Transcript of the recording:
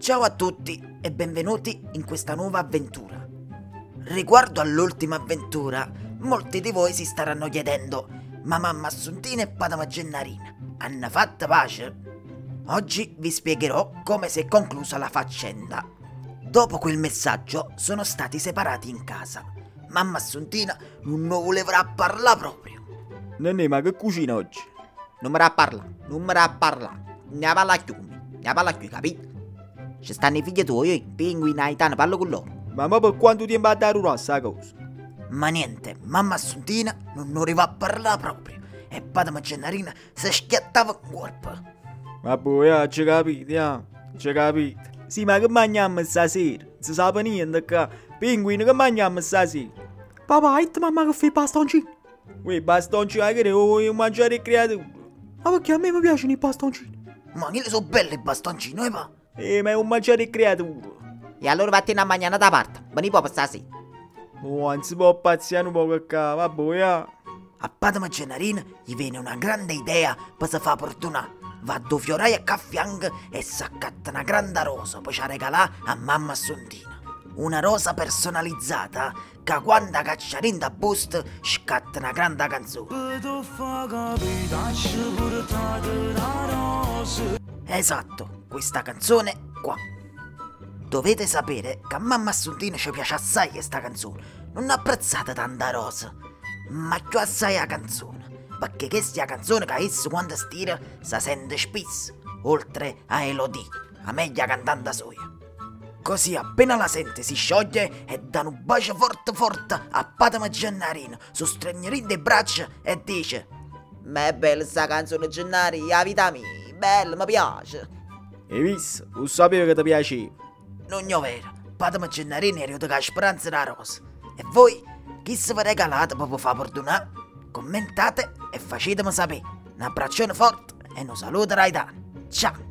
Ciao a tutti e benvenuti in questa nuova avventura. Riguardo all'ultima avventura, molti di voi si staranno chiedendo: ma mamma Assuntina e Padama Gennarina hanno fatto pace? Oggi vi spiegherò come si è conclusa la faccenda. Dopo quel messaggio sono stati separati in casa. Mamma Assuntina non voleva parlare proprio. Nenè, ma che cucina oggi? Non mi ra parla, non mi ra parla. Ne parla più, ne parla più, capito? Ci stanno i figli tuoi, i pinguini, Aitano, parlo con loro. Ma, ma per quanto tempo ha dato sta cosa? Ma niente, mamma Assuntina non ne voleva parlare proprio. E Padama Gennarina si schiattava in corpo. Ma poi, ah, ci capite, ah? Ci capite? Sì, ma che mangiamo stasera? Si sa niente che... Pinguino, che mangiamo stasera? Papà, hai mamma che fai bastoncini? Ui, bastoncini, che ne vuoi mangiare le creature? Ma perché a me mi piacciono i bastoncini? Ma che sono belli i bastoncini, eh, pa? Eh, ma è un mangiare le creature. E allora vattene a mangiare da parte, ma non può stasera. Oh, non si può pazziare un po' che ca, vabbè, ah. A Padama Gennarina gli viene una grande idea per si far fortuna. Va a fiorai a caffiang e s'accatta una grande rosa poi ci regalà a mamma Assuntina. Una rosa personalizzata che quando cacciarin da boost scatta una grande canzone. Esatto, questa canzone qua. Dovete sapere che a mamma Assuntina ci piace assai questa canzone. Non apprezzate tanta rosa, ma più assai la canzone. Perché questa canzone che esso quando stira si sente spesso, oltre a Elodie, la meglio cantante soia. Così appena la sente si scioglie e dà un bacio forte forte a Padama Gennarino, sostregnerin le braccia e dice Ma è bella sta canzone Gennari, la vita mia, bella, mi piace. Hai visto? Non sapevo che ti piaceva. Non è vero, è arrivato con la speranza della rosa. E voi, chi se vi regalate per far fortunare? Commentate e facetemi sapere. Un abbraccione forte e un saluto da Ciao!